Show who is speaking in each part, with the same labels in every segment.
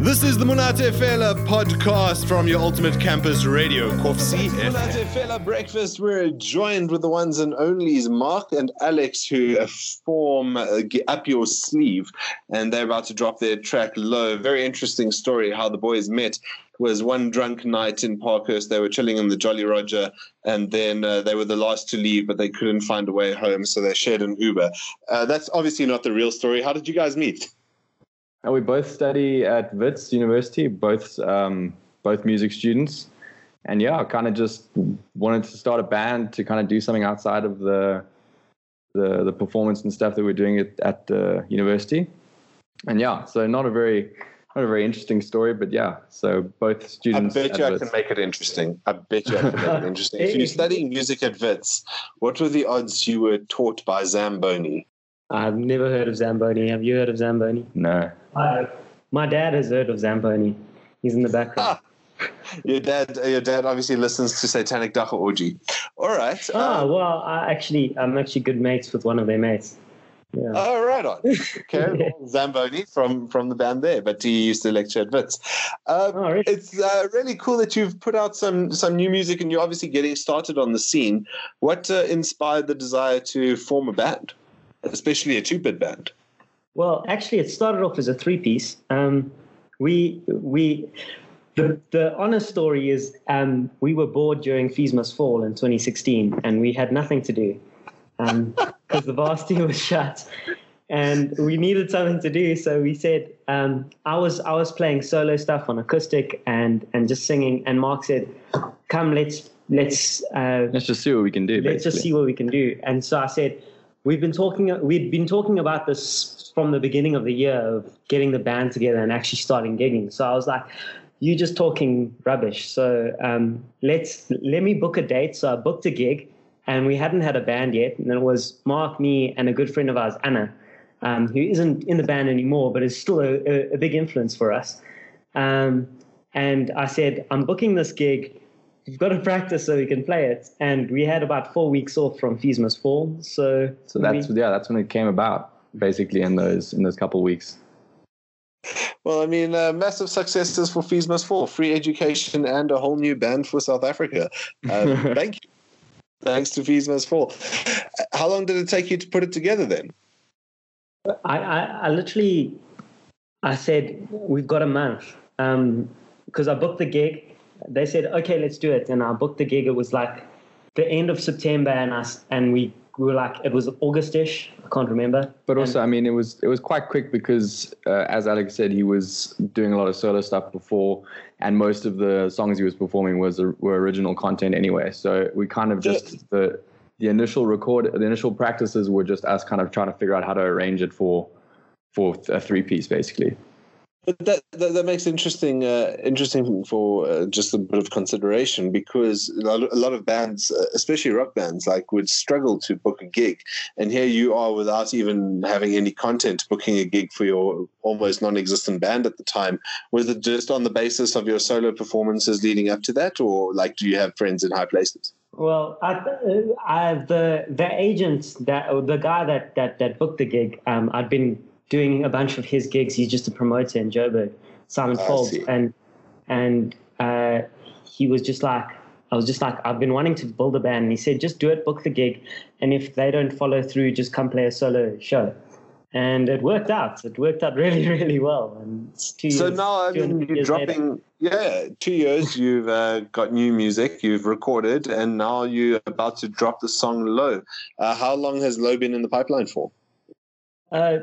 Speaker 1: This is the Monate Fela podcast from your ultimate campus radio, Kofsi
Speaker 2: Monate Fela Breakfast. We're joined with the ones and onlys, Mark and Alex, who form uh, Up Your Sleeve, and they're about to drop their track Low. Very interesting story how the boys met was one drunk night in Parkhurst. They were chilling in the Jolly Roger, and then uh, they were the last to leave, but they couldn't find a way home, so they shared an Uber. Uh, that's obviously not the real story. How did you guys meet?
Speaker 3: And we both study at Wits University, both um, both music students, and yeah, I kind of just wanted to start a band to kind of do something outside of the the the performance and stuff that we're doing at at the university. And yeah, so not a very not a very interesting story, but yeah. So both students.
Speaker 2: I bet you I can make it interesting. I bet you I can make it interesting. if you're studying music at Wits, what were the odds you were taught by Zamboni?
Speaker 4: I've never heard of Zamboni. Have you heard of Zamboni?
Speaker 3: No.
Speaker 4: My dad has heard of Zamboni. He's in the background.
Speaker 2: your dad, your dad obviously listens to Satanic Dacha Orgy. All right.
Speaker 4: Ah, um, well, I actually, I'm actually good mates with one of their mates.
Speaker 2: Yeah. Oh, right on. Okay, Zamboni from from the band there, but he used to lecture at Wits. Um, oh, really? It's uh, really cool that you've put out some some new music, and you're obviously getting started on the scene. What uh, inspired the desire to form a band? especially a two-bit band?
Speaker 4: Well, actually, it started off as a three-piece. Um, we we the the honest story is um, we were bored during Fees Must Fall in 2016, and we had nothing to do because um, the varsity was shut, and we needed something to do. So we said um, I was I was playing solo stuff on acoustic and and just singing, and Mark said, "Come, let's." Let's uh,
Speaker 3: let's just see what we can do.
Speaker 4: Let's
Speaker 3: basically.
Speaker 4: just see what we can do. And so I said, we've been talking we'd been talking about this from the beginning of the year of getting the band together and actually starting gigging. So i was like "You're just talking rubbish. So um, let's let me book a date. So i booked a gig and we hadn't had a band yet. And it was mark me and a good friend of ours anna um, who isn't in the band anymore but is still a, a big influence for us. Um, and i said i'm booking this gig. We've got to practice so we can play it. And we had about four weeks off from Fees Must Fall. So
Speaker 3: so that's we, yeah, that's when it came about, basically in those in those couple of weeks.
Speaker 2: Well, I mean, uh, massive successes for Fees Must Fall, free education, and a whole new band for South Africa. Um, thank you. Thanks to Fees Must Fall. How long did it take you to put it together then?
Speaker 4: I, I, I literally, I said, we've got a month because um, I booked the gig they said, okay, let's do it. And I booked the gig. It was like the end of September, and us and we, we were like, it was Augustish. I can't remember.
Speaker 3: But also, and, I mean, it was it was quite quick because, uh, as Alex said, he was doing a lot of solo stuff before, and most of the songs he was performing was were original content anyway. So we kind of just the the initial record, the initial practices were just us kind of trying to figure out how to arrange it for for a three piece, basically.
Speaker 2: But that, that, that makes interesting uh, interesting for uh, just a bit of consideration because a lot of bands, uh, especially rock bands, like would struggle to book a gig, and here you are without even having any content, booking a gig for your almost non-existent band at the time. Was it just on the basis of your solo performances leading up to that, or like do you have friends in high places?
Speaker 4: Well, I, uh, I, the the agent that the guy that that that booked the gig, um, I'd been doing a bunch of his gigs. He's just a promoter in Joburg, Simon Fold, and and uh, he was just like, I was just like, I've been wanting to build a band. And he said, just do it, book the gig, and if they don't follow through, just come play a solo show. And it worked out. It worked out really, really well. And it's two
Speaker 2: so
Speaker 4: years,
Speaker 2: now, I mean, you're dropping, later. yeah, two years. You've uh, got new music, you've recorded, and now you're about to drop the song "Low." Uh, how long has "Low" been in the pipeline for?
Speaker 4: Uh,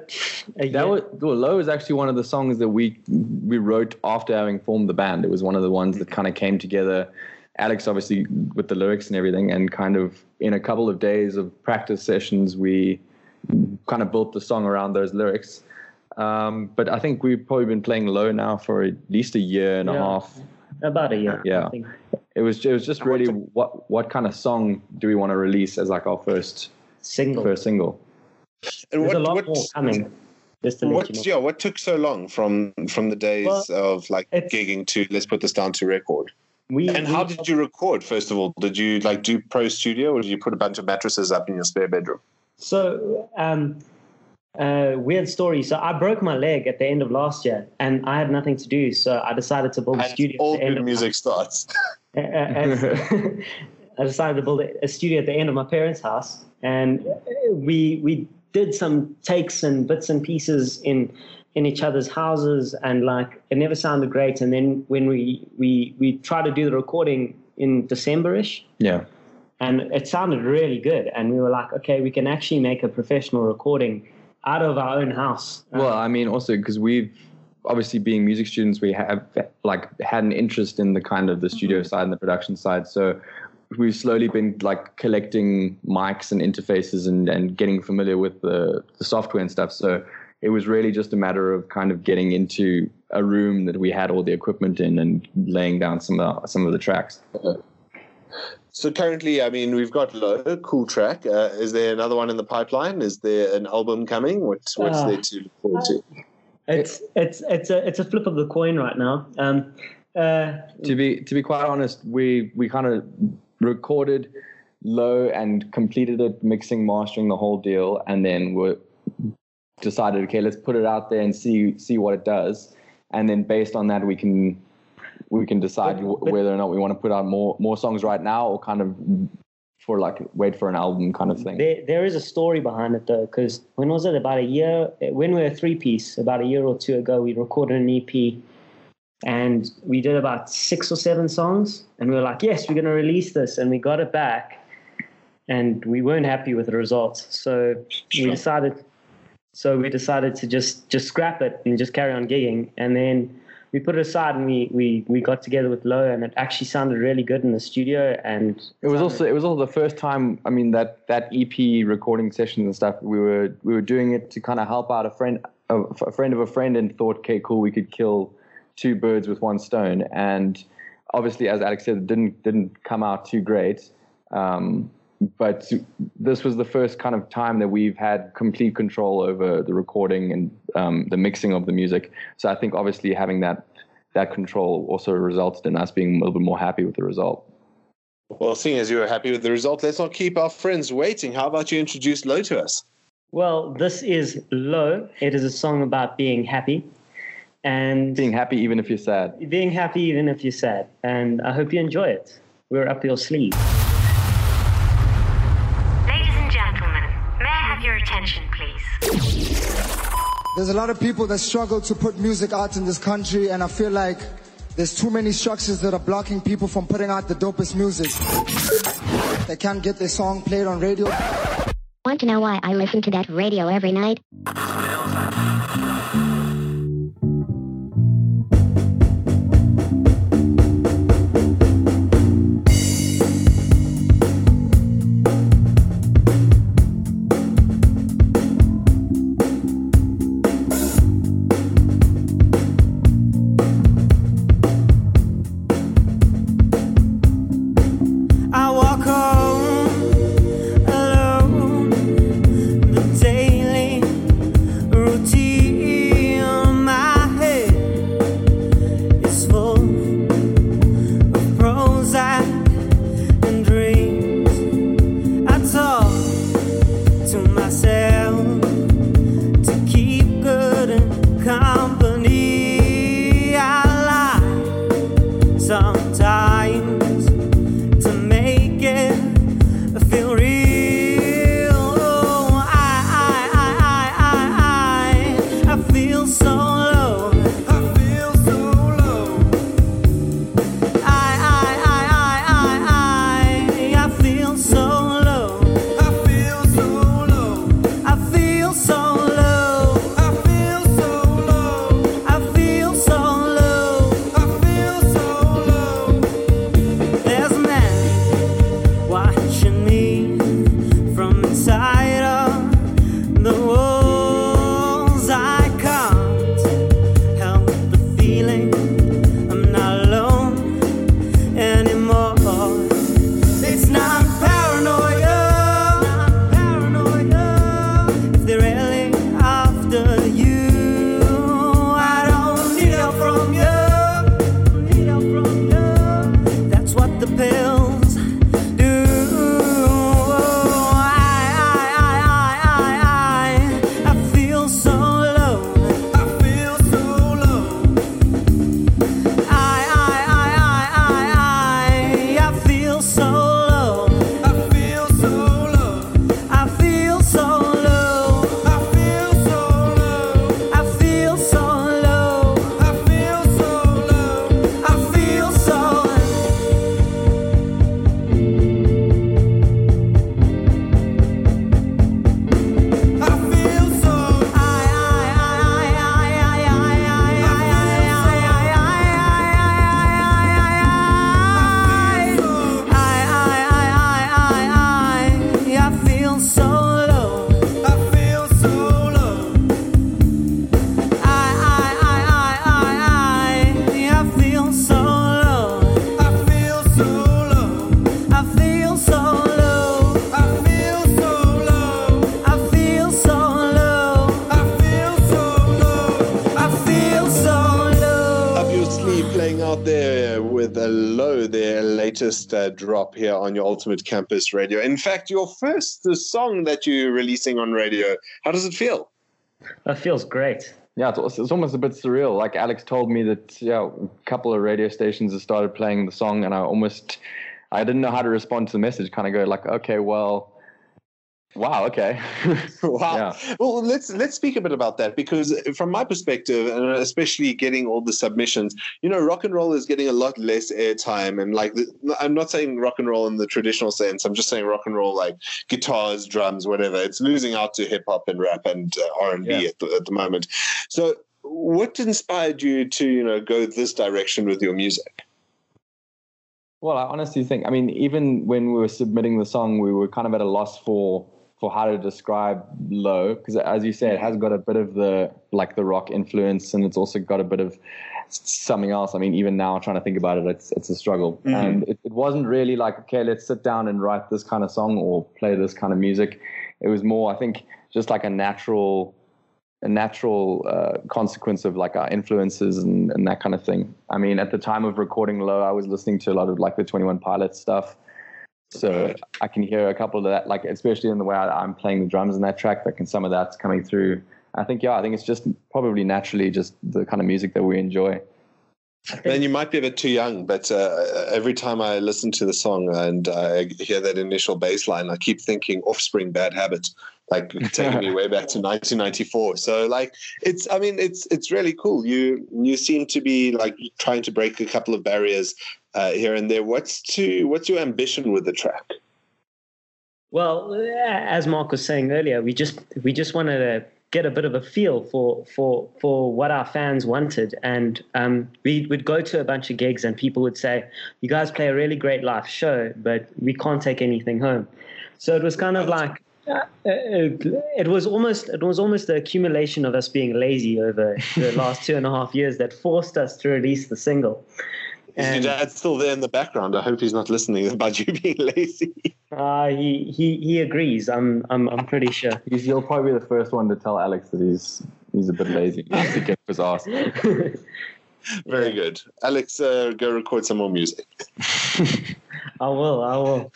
Speaker 3: that was well, "Low" is actually one of the songs that we we wrote after having formed the band. It was one of the ones that kind of came together. Alex, obviously, with the lyrics and everything, and kind of in a couple of days of practice sessions, we kind of built the song around those lyrics. Um, but I think we've probably been playing "Low" now for at least a year and yeah, a half.
Speaker 4: About a year.
Speaker 3: Yeah. It was it was just really what what kind of song do we want to release as like our first
Speaker 4: single
Speaker 3: first single.
Speaker 4: And There's what, a lot what, more coming. What,
Speaker 2: you know. Yeah, what took so long from from the days well, of like gigging to let's put this down to record? We, and we, how did you record? First of all, did you like do pro studio, or did you put a bunch of mattresses up in your spare bedroom?
Speaker 4: So um, uh, weird story. So I broke my leg at the end of last year, and I had nothing to do. So I decided to build a
Speaker 2: And
Speaker 4: studio.
Speaker 2: all
Speaker 4: at the
Speaker 2: good music starts.
Speaker 4: my- uh, uh, I decided to build a- a studio at the end of my parents' house, and we we did some takes and bits and pieces in in each other's houses, and like it never sounded great. And then when we we we tried to do the recording in Decemberish,
Speaker 3: Yeah.
Speaker 4: and it sounded really good. And we were like, okay, we can actually make a professional recording out of our own house.
Speaker 3: Uh, well, I mean, also because we've obviously being music students, we have like had an interest in the kind of the mm-hmm. studio side and the production side. So we've slowly been like collecting mics and interfaces and, and getting familiar with the, the software and stuff. So it was really just a matter of kind of getting into a room that we had all the equipment in and laying down some of the, some of the tracks.
Speaker 2: So currently, I mean, we've got Low, cool track. Uh, is there another one in the pipeline? Is there an album coming? What's what's
Speaker 4: Uh,
Speaker 2: there to look forward to?
Speaker 4: it's it's it's a it's a flip of the coin right now. Um, uh,
Speaker 3: to be to be quite honest, we we kind of recorded low and completed it, mixing, mastering the whole deal, and then we decided, okay, let's put it out there and see see what it does, and then based on that, we can we can decide
Speaker 4: But- but-
Speaker 3: whether or not we want to put out more more songs right now or kind of for like wait for an album kind of thing.
Speaker 4: there there is a story behind it though, because when was it? About a year when we were three piece, about a year or two ago, we recorded an EP, and we did about six or seven songs, and we were like, yes, we're going to release this, and we got it back, and we weren't happy with the results, so we decided. So we decided to just just scrap it and just carry on gigging, and then we put it aside and we we we got together with Low, and it actually sounded really good in the studio. And
Speaker 3: It was also it was also the first time. I mean that that EP recording sessions and stuff. We were we were doing it to kind of help out a friend a, a friend of a friend, and thought, okay, cool, we could kill two birds with one stone. And obviously, as Alex said, it didn't didn't come out too great. Um, but this was the first kind of time that we've had complete control over the recording and um, the mixing of the music. So I think obviously having that that control also resulted in us being a little bit more happy with the result.
Speaker 2: Well, seeing as you were happy with the result, let's not keep our friends waiting. How about you introduce Low to us?
Speaker 4: Well, this is Low. It is a song about being happy and
Speaker 3: being happy even if you're sad.
Speaker 4: being happy even if you're sad. And I hope you enjoy it. We're up your sleeve.
Speaker 5: Ladies and gentlemen, may I have your attention, please?
Speaker 6: There's a lot of people that struggle to put music out in this country, and I feel like there's too many structures that are blocking people from putting out the dopest music. They can't get their song played on radio.
Speaker 7: Want to know why I listen to that radio every night?
Speaker 2: latest uh, drop here on your Ultimate Campus Radio. In fact, your first song that you're releasing on radio. How does it feel?
Speaker 4: That feels great.
Speaker 3: Yeah, it's, it's, almost a bit surreal. Like Alex told me that yeah, a couple of radio stations have started playing the song, and I almost I didn't know how to respond to the message. Kind of go like, okay, well, Wow. Okay.
Speaker 2: wow.
Speaker 3: Yeah.
Speaker 2: Well, let's let's speak a bit about that because from my perspective, and especially getting all the submissions, you know, rock and roll is getting a lot less airtime. And like, I'm not saying rock and roll in the traditional sense. I'm just saying rock and roll like guitars, drums, whatever. It's losing out to hip hop and rap and uh, R and B
Speaker 3: Yeah.
Speaker 2: at the, at the moment. So, what inspired you to you know go this direction with your music?
Speaker 3: Well, I honestly think, I mean, even when we were submitting the song, we were kind of at a loss for for how to describe low because as you say it has got a bit of the like the rock influence and it's also got a bit of something else. I mean even now trying to think about it it's it's a struggle. Mm-hmm. And it, it wasn't really like okay let's sit down and write this kind of song or play this kind of music. It was more i think just like a natural a natural uh, consequence of like our influences and, and that kind of thing. I mean, at the time of recording Low, I was listening to a lot of like the 21 Pilots stuff. So I can hear a couple of that, like especially in the way I, I'm playing the drums in that track, that can some of that's coming through. I think, yeah, I think it's just probably naturally just the kind of music that we enjoy.
Speaker 2: Man, you might be a bit too young, but uh, every time I listen to the song and I hear that initial bass line, I keep thinking Offspring, Bad Habits, like taking me way back to 1994. So, like, it's, I mean, it's it's really cool. You you seem to be like trying to break a couple of barriers uh, here and there. What's to what's your ambition with the track?
Speaker 4: Well, as Mark was saying earlier, we just we just wanted to get a bit of a feel for for for what our fans wanted, and um, we would go to a bunch of gigs, and people would say, "You guys play a really great live show, but we can't take anything home." So it was kind of like. Uh, it, it was almost it was almost the accumulation of us being lazy over the last two and a half years that forced us to release the single.
Speaker 2: Is
Speaker 4: And-
Speaker 2: your dad still there in the background? I hope he's not listening about you being lazy.
Speaker 4: Uh, he, he he agrees. I'm I'm I'm pretty sure.
Speaker 3: He's, he'll probably be the first one to tell Alex that he's he's a bit lazy to get his ass.
Speaker 2: Very good, Alex. Uh, go record some more music.
Speaker 4: I will. I will.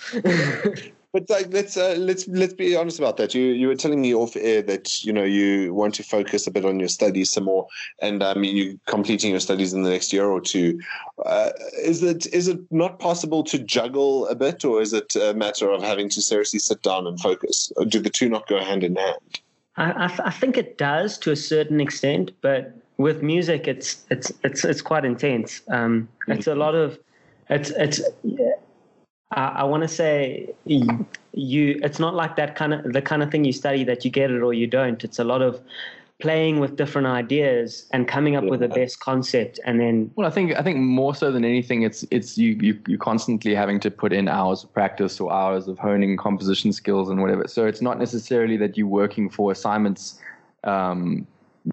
Speaker 2: But like, let's uh, let's let's be honest about that. You you were telling me off air that you know you want to focus a bit on your studies some more, and I mean you completing your studies in the next year or two. Uh, is it is it not possible to juggle a bit, or is it a matter of having to seriously sit down and focus? Or do the two not go hand in hand?
Speaker 4: I, I, th- I think it does to a certain extent, but with music, it's it's it's it's quite intense. Um, it's a lot of it's it's. I, I want to say you, you. It's not like that kind of the kind of thing you study that you get it or you don't. It's a lot of playing with different ideas and coming up with the best concept, and then
Speaker 3: Well, I think I think more so than anything, it's it's you you you constantly having to put in hours of practice or hours of honing composition skills and whatever. So it's not necessarily that you're working for assignments um,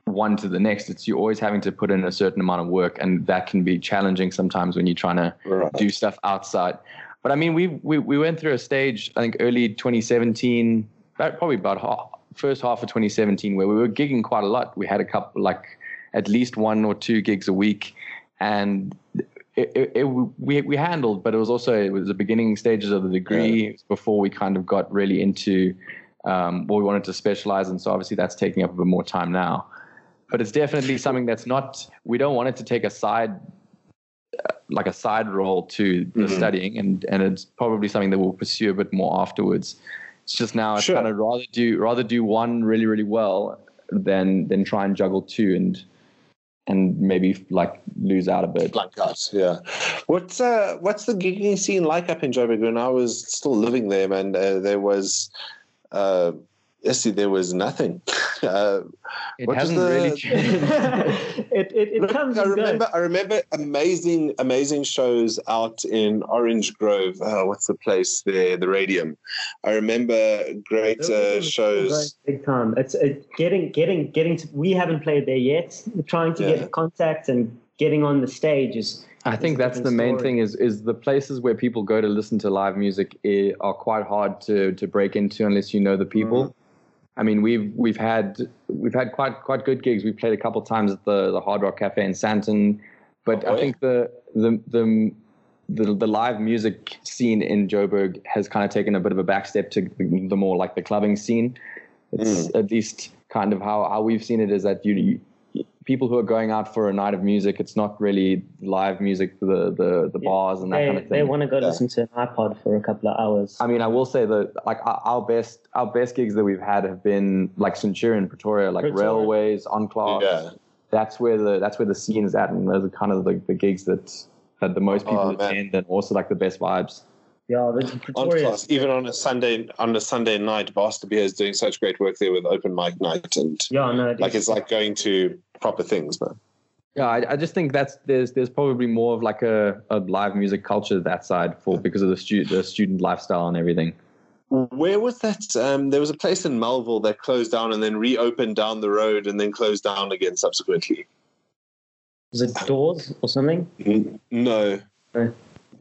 Speaker 3: one to the next. It's you're always having to put in a certain amount of work, and that can be challenging sometimes when you're trying to
Speaker 2: Right.
Speaker 3: do stuff outside. But I mean, we we we went through a stage I think early 2017, about, probably about half, first half of 2017, where we were gigging quite a lot. We had a couple like at least one or two gigs a week, and it, it, it, we we handled. But it was also it was the beginning stages of the degree was before we kind of got really into um, what we wanted to specialize in. So obviously that's taking up a bit more time now. But it's definitely something that's not. We don't want it to take a side like a side role to the
Speaker 2: Mhm.
Speaker 3: studying and and it's probably something that we'll pursue a bit more afterwards it's just now
Speaker 2: Sure.
Speaker 3: kind of rather do rather do one really really well than than try and juggle two and and maybe like lose out a bit
Speaker 2: Blank out, yeah. What's uh, what's the gigging scene like up in Joburg? When I was still living there, man, uh, there was, uh, yes, see, there was nothing. Uh,
Speaker 3: it
Speaker 2: what was
Speaker 3: hasn't
Speaker 2: the-
Speaker 3: really changed
Speaker 4: it it, it
Speaker 2: Look,
Speaker 4: comes
Speaker 2: I
Speaker 4: and goes.
Speaker 2: remember, I remember amazing, amazing shows out in Orange Grove. Uh, what's the place there? The Radium. I remember great uh, shows.
Speaker 4: Big time. It's it, getting getting getting to. We haven't played there yet. Trying to
Speaker 2: Yeah.
Speaker 4: get contact and getting on the stage is.
Speaker 3: I think
Speaker 4: is a
Speaker 3: that's the main
Speaker 4: story.
Speaker 3: thing is is the places where people go to listen to live music eh, are quite hard to to break into unless you know the people. I mean, we've we've had we've had quite quite good gigs. We played a couple times at the the Hard Rock Cafe in Sandton. But
Speaker 2: Oh,
Speaker 3: I think the the the the, the live music scene in Joburg has kind of taken a bit of a backstep to the, the more like the clubbing scene. It's
Speaker 2: Mm.
Speaker 3: at least kind of how, how we've seen it is that you, you people who are going out for a night of music, it's not really live music, the the, the bars and that
Speaker 4: They,
Speaker 3: kind of thing.
Speaker 4: they want to go
Speaker 2: Yeah.
Speaker 4: listen to an iPod for a couple of hours.
Speaker 3: I mean, I will say that like our, our best our best gigs that we've had have been like Centurion, Pretoria, like
Speaker 4: Pretoria.
Speaker 3: railways, Aandklas.
Speaker 2: Yeah.
Speaker 3: That's where the that's where the scene is at, and those are kind of the, the gigs that that the most oh, people
Speaker 2: Oh, man.
Speaker 3: attend, and also like the best vibes.
Speaker 4: Yeah, the Pretoria.
Speaker 2: class, even on a Sunday on a Sunday night, Bastard Beer is doing such great work there with open mic night and
Speaker 4: Yeah, no, it
Speaker 2: like
Speaker 4: is.
Speaker 2: it's like going to proper things, man.
Speaker 3: Yeah, I, I just think that's there's there's probably more of like a, a live music culture that side for because of the student the student lifestyle and everything.
Speaker 2: Where was that? Um, there was a place in Melville that closed down and then reopened down the road and then closed down again subsequently.
Speaker 4: Was it Doors or something?
Speaker 2: No.
Speaker 4: No.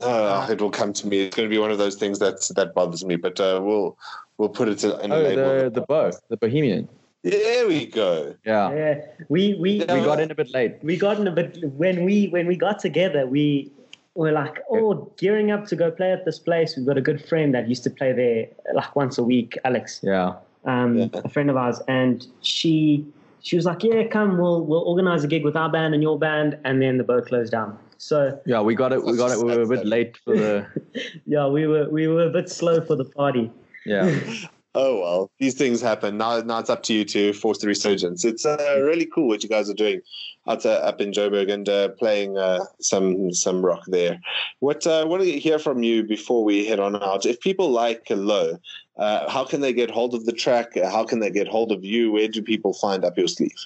Speaker 2: Uh, it will come to me. It's going to be one of those things that that bothers me, but uh, we'll we'll put it in a
Speaker 3: Oh,
Speaker 2: label.
Speaker 3: the the Bo, the Bohemian.
Speaker 2: there we go.
Speaker 3: Yeah,
Speaker 4: Yeah, we we
Speaker 3: we got in a bit late.
Speaker 4: we got in a bit when we when we got together we were like oh gearing up to go play at this place we've got a good friend that used to play there like once a week alex
Speaker 3: Yeah,
Speaker 4: um,
Speaker 2: Yeah.
Speaker 4: a friend of ours and she she was like yeah come we'll we'll organize a gig with our band and your band and then the boat closed down so
Speaker 3: yeah, we got it. We got it. We were a bit late for the.
Speaker 4: yeah we were we were a bit slow for the party
Speaker 3: Yeah,
Speaker 2: Oh well, these things happen. Now, now it's up to you to force the resurgence. It's uh, really cool what you guys are doing out uh, up in Joburg and uh, playing uh, some some rock there. What uh, I want to hear from you before we head on out. If people like Low, uh, how can they get hold of the track? How can they get hold of you? Where do people find up your sleeve?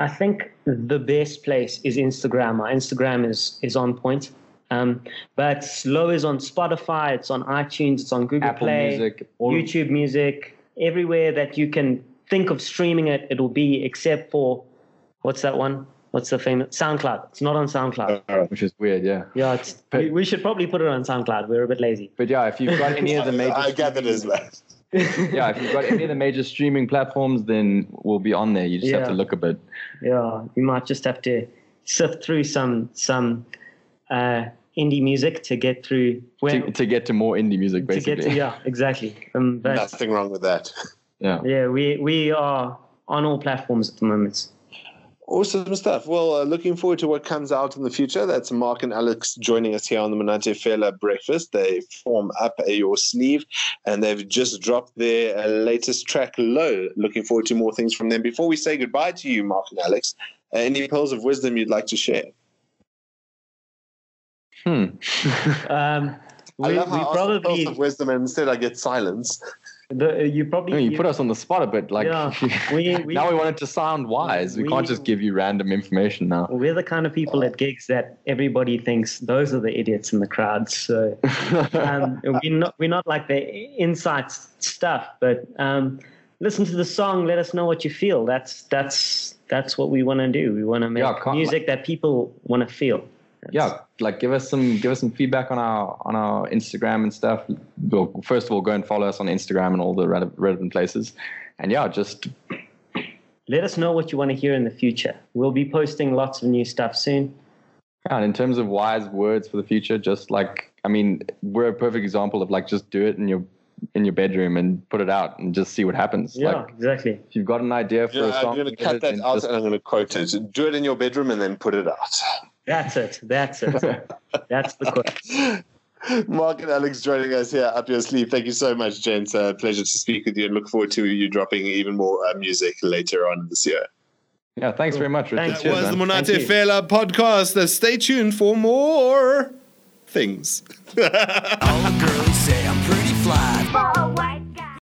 Speaker 4: I think the best place is Instagram. Our Instagram is is on point. Um, but Slow is on Spotify, it's on iTunes, it's on Google
Speaker 3: Apple
Speaker 4: Play,
Speaker 3: Music, all-
Speaker 4: YouTube Music, everywhere that you can think of streaming it, it'll be except for what's that one? What's the famous SoundCloud? It's not on SoundCloud.
Speaker 3: which is weird. Yeah,
Speaker 4: Yeah, it's, we, we should probably put it on SoundCloud. We're a bit lazy.
Speaker 3: but yeah, if you've got any of the major,
Speaker 2: I gathered as well.
Speaker 3: yeah, if you've got any of the major streaming platforms, then we'll be on there. You just have to look a bit.
Speaker 4: Yeah, you might just have to sift through some some uh, indie music to get through. Where,
Speaker 3: to, to get to more indie music,
Speaker 4: to
Speaker 3: basically.
Speaker 4: get to yeah exactly um, but
Speaker 2: Nothing wrong with that.
Speaker 3: yeah.
Speaker 4: yeah we we are on all platforms at the moment
Speaker 2: Awesome stuff. Well, uh, looking forward to what comes out in the future. That's Mark and Alex joining us here on the Monate Fela Breakfast. They form up a your sleeve and they've just dropped their uh, latest track, Low. Looking forward to more things from them. Before we say goodbye to you, Mark and Alex, uh, any pearls of wisdom you'd like to share?
Speaker 3: Hmm.
Speaker 4: um
Speaker 2: I love how
Speaker 4: we
Speaker 2: I ask for
Speaker 4: probably
Speaker 2: pearls of wisdom and instead I get silence.
Speaker 4: The, you probably
Speaker 3: I mean, you
Speaker 4: you-
Speaker 3: put us on the spot a bit. Like
Speaker 4: Yeah, we- we-
Speaker 3: now we want it to sound wise. We,
Speaker 4: we-
Speaker 3: can't just give you random information now.
Speaker 4: we're the kind of people at gigs that everybody thinks those are the idiots in the crowd so um, we're not we're not like the insight stuff but um, listen to the song let us know what you feel that's that's that's what we want to do we want to make
Speaker 3: Yeah,
Speaker 4: music that people want to feel
Speaker 3: yeah, like give us some give us some feedback on our on our Instagram and stuff. Well, first of all, go and follow us on Instagram and all the relevant places. And yeah, just
Speaker 4: let us know what you want to hear in the future we'll be posting lots of new stuff soon
Speaker 3: yeah, and in terms of wise words for the future, just like I mean, we're a perfect example of like just do it in your in your bedroom and put it out and just see what happens.
Speaker 4: yeah
Speaker 3: Like
Speaker 4: exactly
Speaker 3: if you've got an idea for
Speaker 2: Yeah,
Speaker 3: a song,
Speaker 2: I'm going to cut that out
Speaker 3: just-
Speaker 2: and I'm going to quote it. Do it in your bedroom and then put it out.
Speaker 4: That's it that's it that's the question.
Speaker 2: Mark and Alex joining us here up your sleeve. Thank you so much, gents. Uh, pleasure to speak with you and look forward to you dropping even more uh, music later on this year.
Speaker 3: yeah, thanks very much. Richard.
Speaker 4: Thanks.
Speaker 1: That
Speaker 3: Cheers,
Speaker 1: was the. Monate Fela podcast. Uh, stay tuned for more things.